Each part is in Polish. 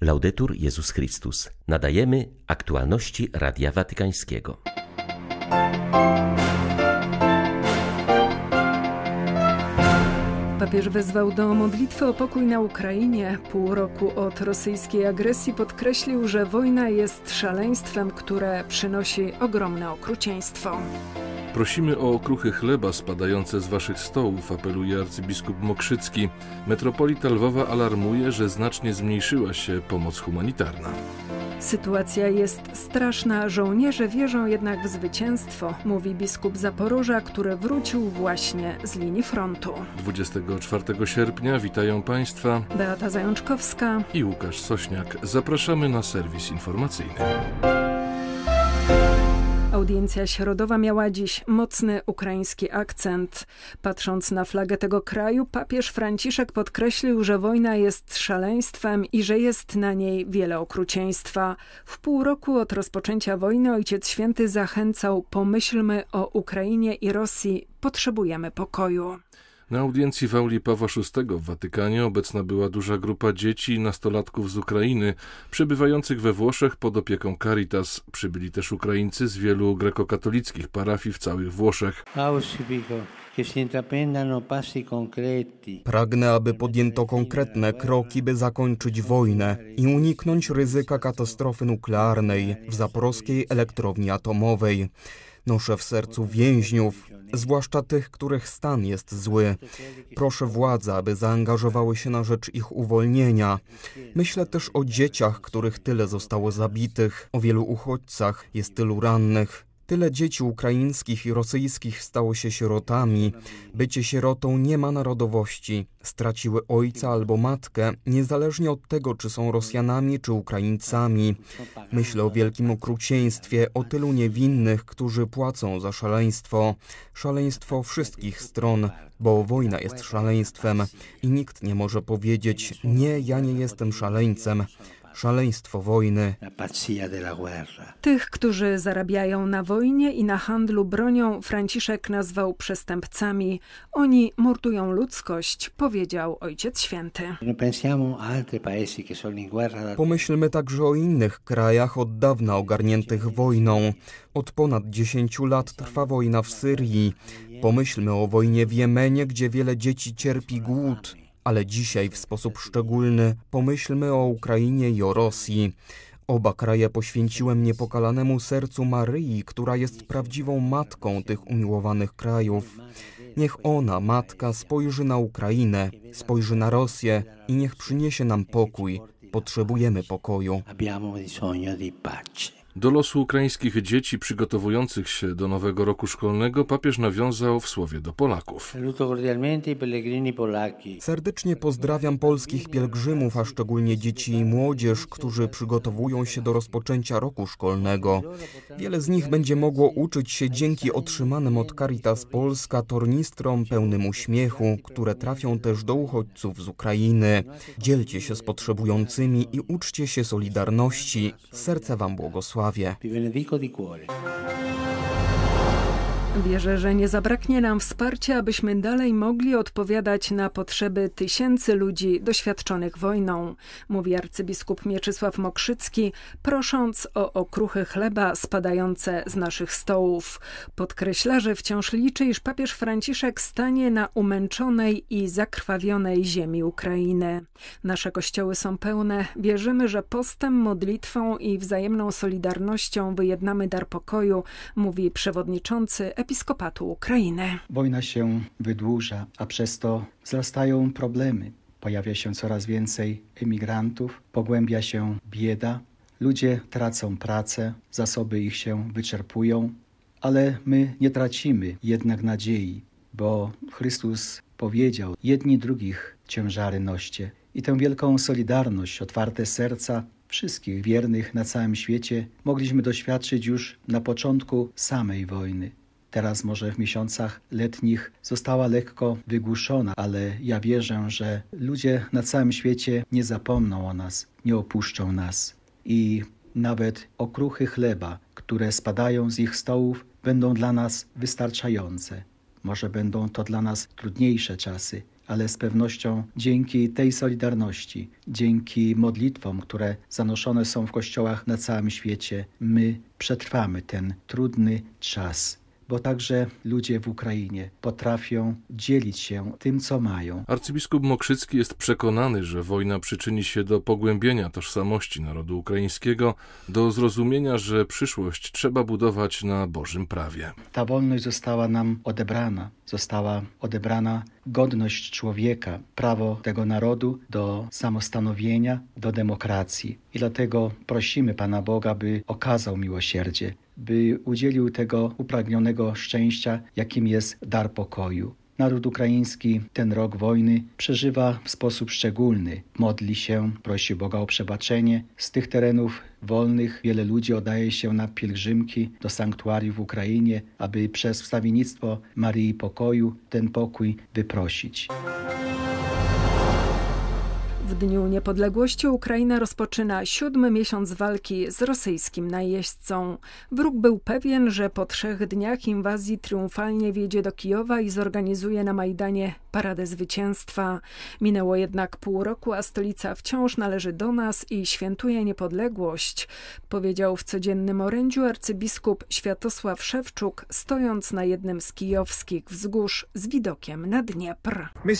Laudetur Jezus Chrystus. Nadajemy aktualności Radia Watykańskiego. Papież wezwał do modlitwy o pokój na Ukrainie. Pół roku od rosyjskiej agresji podkreślił, że wojna jest szaleństwem, które przynosi ogromne okrucieństwo. Prosimy o okruchy chleba spadające z waszych stołów, apeluje arcybiskup Mokrzycki. Metropolita Lwowa alarmuje, że znacznie zmniejszyła się pomoc humanitarna. Sytuacja jest straszna, żołnierze wierzą jednak w zwycięstwo, mówi biskup Zaporoża, który wrócił właśnie z linii frontu. 24 sierpnia witają Państwa Beata Zajączkowska i Łukasz Sośniak. Zapraszamy na serwis informacyjny. Audiencja środowa miała dziś mocny ukraiński akcent. Patrząc na flagę tego kraju, papież Franciszek podkreślił, że wojna jest szaleństwem i że jest na niej wiele okrucieństwa. W pół roku od rozpoczęcia wojny Ojciec Święty zachęcał: pomyślmy o Ukrainie i Rosji, potrzebujemy pokoju. Na audiencji w auli Pawła VI w Watykanie obecna była duża grupa dzieci i nastolatków z Ukrainy, przebywających we Włoszech pod opieką Caritas. Przybyli też Ukraińcy z wielu grekokatolickich parafii w całych Włoszech. Pragnę, aby podjęto konkretne kroki, by zakończyć wojnę i uniknąć ryzyka katastrofy nuklearnej w zaporowskiej elektrowni atomowej. Noszę w sercu więźniów, zwłaszcza tych, których stan jest zły. Proszę władze, aby zaangażowały się na rzecz ich uwolnienia. Myślę też o dzieciach, których tyle zostało zabitych, o wielu uchodźcach, jest tylu rannych. Tyle dzieci ukraińskich i rosyjskich stało się sierotami. Bycie sierotą nie ma narodowości. Straciły ojca albo matkę, niezależnie od tego, czy są Rosjanami, czy Ukraińcami. Myślę o wielkim okrucieństwie, o tylu niewinnych, którzy płacą za szaleństwo. Szaleństwo wszystkich stron, bo wojna jest szaleństwem i nikt nie może powiedzieć: Nie, ja nie jestem szaleńcem szaleństwo wojny. Tych, którzy zarabiają na wojnie i na handlu bronią, Franciszek nazwał przestępcami. Oni mordują ludzkość, powiedział Ojciec Święty. Pomyślmy także o innych krajach od dawna ogarniętych wojną. Od ponad 10 lat trwa wojna w Syrii. Pomyślmy o wojnie w Jemenie, gdzie wiele dzieci cierpi głód ale dzisiaj w sposób szczególny pomyślmy o Ukrainie i o Rosji. Oba kraje poświęciłem niepokalanemu sercu Maryi, która jest prawdziwą matką tych umiłowanych krajów. Niech ona, matka, spojrzy na Ukrainę, spojrzy na Rosję i niech przyniesie nam pokój. Potrzebujemy pokoju. Do losu ukraińskich dzieci przygotowujących się do nowego roku szkolnego papież nawiązał w słowie do Polaków. Serdecznie pozdrawiam polskich pielgrzymów, a szczególnie dzieci i młodzież, którzy przygotowują się do rozpoczęcia roku szkolnego. Wiele z nich będzie mogło uczyć się dzięki otrzymanym od Caritas Polska tornistrom pełnym uśmiechu, które trafią też do uchodźców z Ukrainy. Dzielcie się z potrzebującymi i uczcie się solidarności. Serce Wam błogosławi. Vi benedico di cuore. Wierzę, że nie zabraknie nam wsparcia, abyśmy dalej mogli odpowiadać na potrzeby tysięcy ludzi doświadczonych wojną, mówi arcybiskup Mieczysław Mokrzycki, prosząc o okruchy chleba spadające z naszych stołów. Podkreśla, że wciąż liczy, iż papież Franciszek stanie na umęczonej i zakrwawionej ziemi Ukrainy. Nasze kościoły są pełne. Wierzymy, że postem, modlitwą i wzajemną solidarnością wyjednamy dar pokoju, mówi przewodniczący episkopatu Ukrainy. Wojna się wydłuża, a przez to wzrastają problemy. Pojawia się coraz więcej emigrantów, pogłębia się bieda, ludzie tracą pracę, zasoby ich się wyczerpują, ale my nie tracimy jednak nadziei, bo Chrystus powiedział: Jedni drugich ciężary noście. I tę wielką solidarność, otwarte serca wszystkich wiernych na całym świecie mogliśmy doświadczyć już na początku samej wojny. Teraz może w miesiącach letnich została lekko wygłuszona, ale ja wierzę, że ludzie na całym świecie nie zapomną o nas, nie opuszczą nas. I nawet okruchy chleba, które spadają z ich stołów, będą dla nas wystarczające. Może będą to dla nas trudniejsze czasy, ale z pewnością dzięki tej solidarności, dzięki modlitwom, które zanoszone są w kościołach na całym świecie, my przetrwamy ten trudny czas bo także ludzie w Ukrainie potrafią dzielić się tym, co mają. Arcybiskup Mokrzycki jest przekonany, że wojna przyczyni się do pogłębienia tożsamości narodu ukraińskiego, do zrozumienia, że przyszłość trzeba budować na Bożym prawie. Ta wolność została nam odebrana. Została odebrana godność człowieka, prawo tego narodu do samostanowienia, do demokracji. I dlatego prosimy Pana Boga, by okazał miłosierdzie, by udzielił tego upragnionego szczęścia, jakim jest dar pokoju. Naród ukraiński ten rok wojny przeżywa w sposób szczególny. Modli się, prosi Boga o przebaczenie. Z tych terenów wolnych wiele ludzi oddaje się na pielgrzymki do sanktuariów w Ukrainie, aby przez wstawiennictwo Marii Pokoju ten pokój wyprosić. W Dniu Niepodległości Ukraina rozpoczyna siódmy miesiąc walki z rosyjskim najeźdźcą. Wróg był pewien, że po trzech dniach inwazji triumfalnie wjedzie do Kijowa i zorganizuje na Majdanie paradę zwycięstwa. Minęło jednak pół roku, a stolica wciąż należy do nas i świętuje niepodległość, powiedział w codziennym orędziu arcybiskup Światosław Szewczuk, stojąc na jednym z kijowskich wzgórz z widokiem na Dniepr. My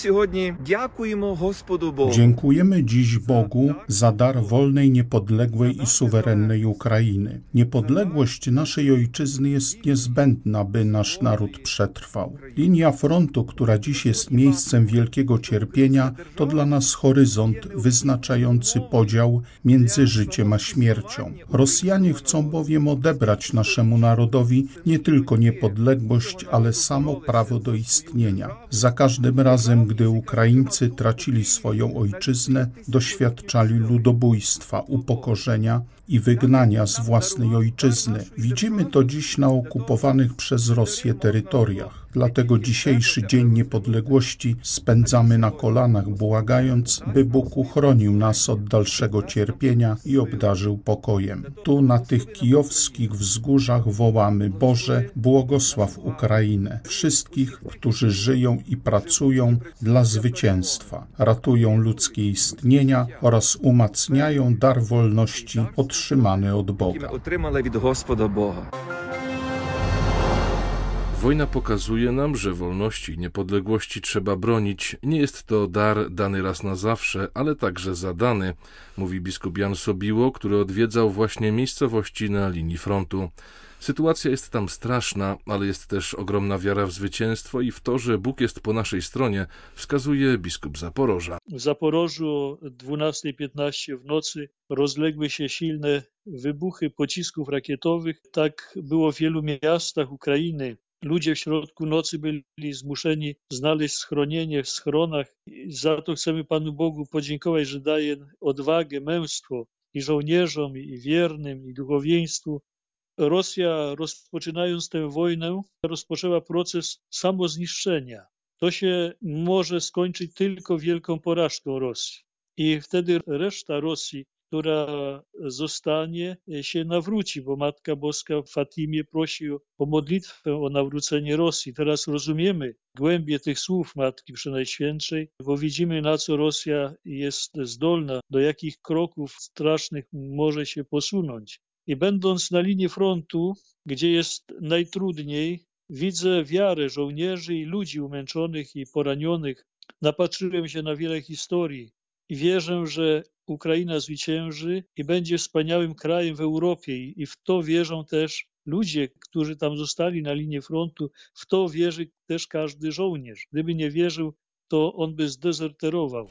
Dziękujemy dziś Bogu za dar wolnej, niepodległej i suwerennej Ukrainy. Niepodległość naszej ojczyzny jest niezbędna, by nasz naród przetrwał. Linia frontu, która dziś jest miejscem wielkiego cierpienia, to dla nas horyzont wyznaczający podział między życiem a śmiercią. Rosjanie chcą bowiem odebrać naszemu narodowi nie tylko niepodległość, ale samo prawo do istnienia. Za każdym razem, gdy Ukraińcy tracili swoją ojczyznę, doświadczali ludobójstwa, upokorzenia i wygnania z własnej ojczyzny. Widzimy to dziś na okupowanych przez Rosję terytoriach. Dlatego dzisiejszy Dzień Niepodległości spędzamy na kolanach, błagając, by Bóg uchronił nas od dalszego cierpienia i obdarzył pokojem. Tu na tych kijowskich wzgórzach wołamy Boże, błogosław Ukrainę, wszystkich, którzy żyją i pracują dla zwycięstwa, ratują ludzkie istnienia oraz umacniają dar wolności otrzymany od Boga. Wojna pokazuje nam, że wolności i niepodległości trzeba bronić. Nie jest to dar dany raz na zawsze, ale także zadany, mówi biskup Jan Sobiło, który odwiedzał właśnie miejscowości na linii frontu. Sytuacja jest tam straszna, ale jest też ogromna wiara w zwycięstwo i w to, że Bóg jest po naszej stronie, wskazuje biskup Zaporoża. W Zaporożu o 12.15 w nocy rozległy się silne wybuchy pocisków rakietowych. Tak było w wielu miastach Ukrainy. Ludzie w środku nocy byli zmuszeni znaleźć schronienie w schronach. Za to chcemy Panu Bogu podziękować, że daje odwagę, męstwo i żołnierzom, i wiernym, i duchowieństwu. Rosja, rozpoczynając tę wojnę, rozpoczęła proces samozniszczenia. To się może skończyć tylko wielką porażką Rosji. I wtedy reszta Rosji która zostanie, e, się nawróci, bo Matka Boska w Fatimie prosi o modlitwę o nawrócenie Rosji. Teraz rozumiemy głębie tych słów Matki Przenajświętszej, bo widzimy, na co Rosja jest zdolna, do jakich kroków strasznych może się posunąć. I będąc na linii frontu, gdzie jest najtrudniej, widzę wiarę żołnierzy i ludzi umęczonych i poranionych. Napatrzyłem się na wiele historii i wierzę, że Ukraina zwycięży i będzie wspaniałym krajem w Europie i w to wierzą też ludzie, którzy tam zostali na linii frontu, w to wierzy też każdy żołnierz. Gdyby nie wierzył, to on by zdezerterował.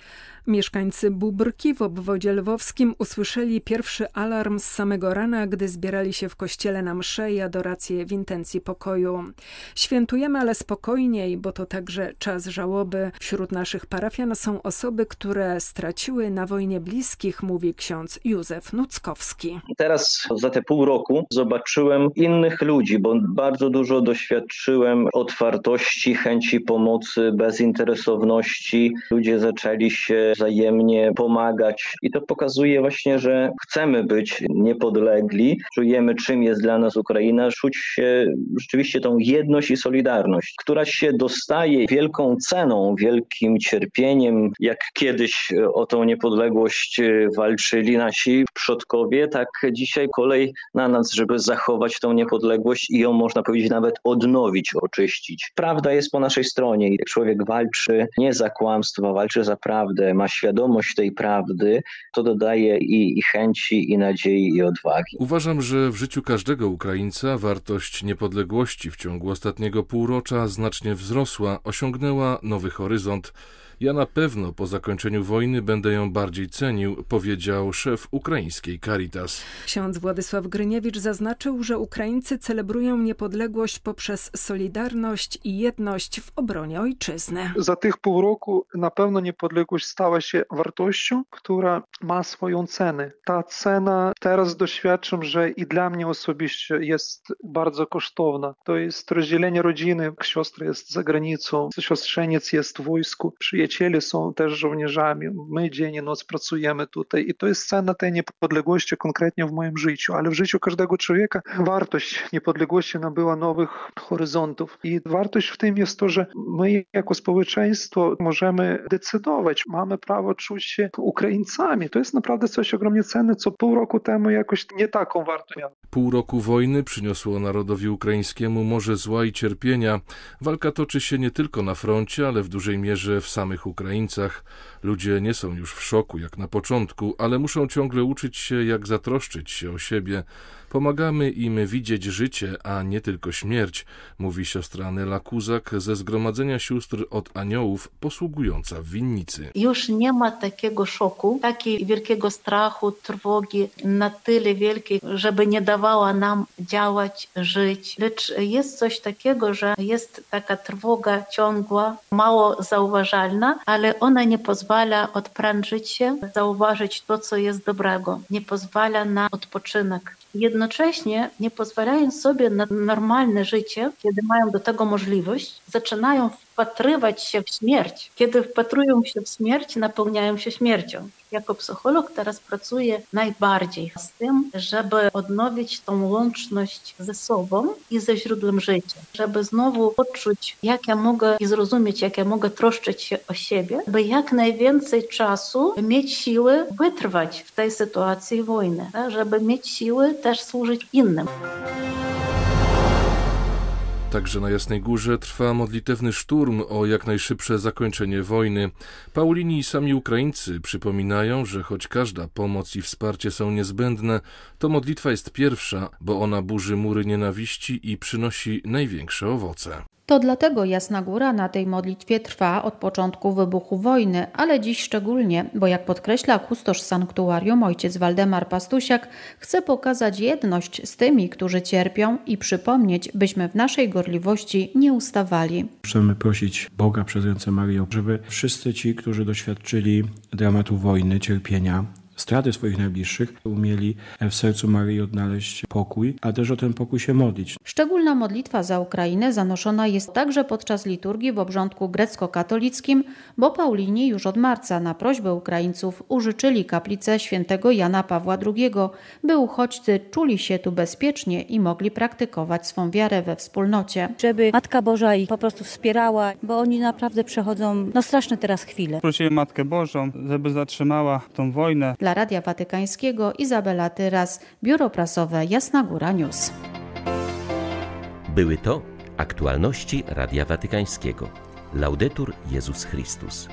Mieszkańcy Bubrki w obwodzie lwowskim usłyszeli pierwszy alarm z samego rana, gdy zbierali się w kościele na msze i adorację w intencji pokoju. Świętujemy, ale spokojniej, bo to także czas żałoby. Wśród naszych parafian są osoby, które straciły na wojnie bliskich, mówi ksiądz Józef Nuckowski. Teraz za te pół roku zobaczyłem innych ludzi, bo bardzo dużo doświadczyłem otwartości, chęci pomocy, bezinteresowności Ludzie zaczęli się wzajemnie pomagać i to pokazuje właśnie, że chcemy być niepodlegli, czujemy czym jest dla nas Ukraina, czuć się rzeczywiście tą jedność i solidarność, która się dostaje wielką ceną, wielkim cierpieniem, jak kiedyś o tą niepodległość walczyli nasi przodkowie, tak dzisiaj kolej na nas, żeby zachować tą niepodległość i ją można powiedzieć nawet odnowić, oczyścić. Prawda jest po naszej stronie i jak człowiek walczy nie za kłamstwo, walczy za prawdę, ma świadomość tej prawdy, to dodaje i, i chęci, i nadziei, i odwagi. Uważam, że w życiu każdego Ukraińca wartość niepodległości w ciągu ostatniego półrocza znacznie wzrosła, osiągnęła nowy horyzont. Ja na pewno po zakończeniu wojny będę ją bardziej cenił, powiedział szef ukraińskiej Caritas. Ksiądz Władysław Gryniewicz zaznaczył, że Ukraińcy celebrują niepodległość poprzez solidarność i jedność w obronie ojczyzny. Za tych pół roku na pewno niepodległość stała się wartością, która ma swoją cenę. Ta cena teraz doświadczam, że i dla mnie osobiście jest bardzo kosztowna. To jest rozdzielenie rodziny. Siostra jest za granicą, siostrzeniec jest w wojsku, przyjedzie przyjaciele są też żołnierzami. My dzień i noc pracujemy tutaj i to jest cena tej niepodległości konkretnie w moim życiu, ale w życiu każdego człowieka wartość niepodległości nabyła nowych horyzontów i wartość w tym jest to, że my jako społeczeństwo możemy decydować, mamy prawo czuć się Ukraińcami. To jest naprawdę coś ogromnie cenne, co pół roku temu jakoś nie taką wartość miało. Pół roku wojny przyniosło narodowi ukraińskiemu morze zła i cierpienia. Walka toczy się nie tylko na froncie, ale w dużej mierze w samych samych Ukraińcach. Ludzie nie są już w szoku jak na początku, ale muszą ciągle uczyć się, jak zatroszczyć się o siebie. Pomagamy im widzieć życie, a nie tylko śmierć, mówi siostra Nela Kuzak ze Zgromadzenia Sióstr od Aniołów, posługująca w winnicy. Już nie ma takiego szoku, takiego wielkiego strachu, trwogi na tyle wielkiej, żeby nie dawała nam działać, żyć. Lecz jest coś takiego, że jest taka trwoga ciągła, mało zauważalna, ale ona nie pozwala odprężyć się, zauważyć to, co jest dobrego. Nie pozwala na odpoczynek jednocześnie nie pozwalając sobie na normalne życie, kiedy mają do tego możliwość, zaczynają wpatrywać się w śmierć. Kiedy wpatrują się w śmierć, napełniają się śmiercią. Jako psycholog teraz pracuję najbardziej z tym, żeby odnowić tą łączność ze sobą i ze źródłem życia, żeby znowu poczuć, jak ja mogę i zrozumieć, jak ja mogę troszczyć się o siebie, by jak najwięcej czasu mieć siły wytrwać w tej sytuacji wojny, żeby mieć siły też służyć innym. Także na Jasnej Górze trwa modlitewny szturm o jak najszybsze zakończenie wojny. Paulini i sami Ukraińcy przypominają, że choć każda pomoc i wsparcie są niezbędne, to modlitwa jest pierwsza, bo ona burzy mury nienawiści i przynosi największe owoce. To dlatego Jasna Góra na tej modlitwie trwa od początku wybuchu wojny, ale dziś szczególnie, bo jak podkreśla kustosz sanktuarium ojciec Waldemar Pastusiak, chce pokazać jedność z tymi, którzy cierpią i przypomnieć, byśmy w naszej gorliwości nie ustawali. Chcemy prosić Boga przez ręce Maryją, żeby wszyscy ci, którzy doświadczyli dramatu wojny, cierpienia, straty swoich najbliższych, umieli w sercu Maryi odnaleźć pokój, a też o ten pokój się modlić. Szczególna modlitwa za Ukrainę zanoszona jest także podczas liturgii w obrządku grecko-katolickim, bo Paulini już od marca na prośbę Ukraińców użyczyli kaplicę świętego Jana Pawła II, by uchodźcy czuli się tu bezpiecznie i mogli praktykować swą wiarę we wspólnocie. Żeby Matka Boża ich po prostu wspierała, bo oni naprawdę przechodzą no straszne teraz chwile. Prosimy Matkę Bożą, żeby zatrzymała tą wojnę. Dla Radia Watykańskiego Izabela Tyras, Biuro Prasowe Jasna Góra News. Były to aktualności Radia Watykańskiego. Laudetur Jezus Chrystus.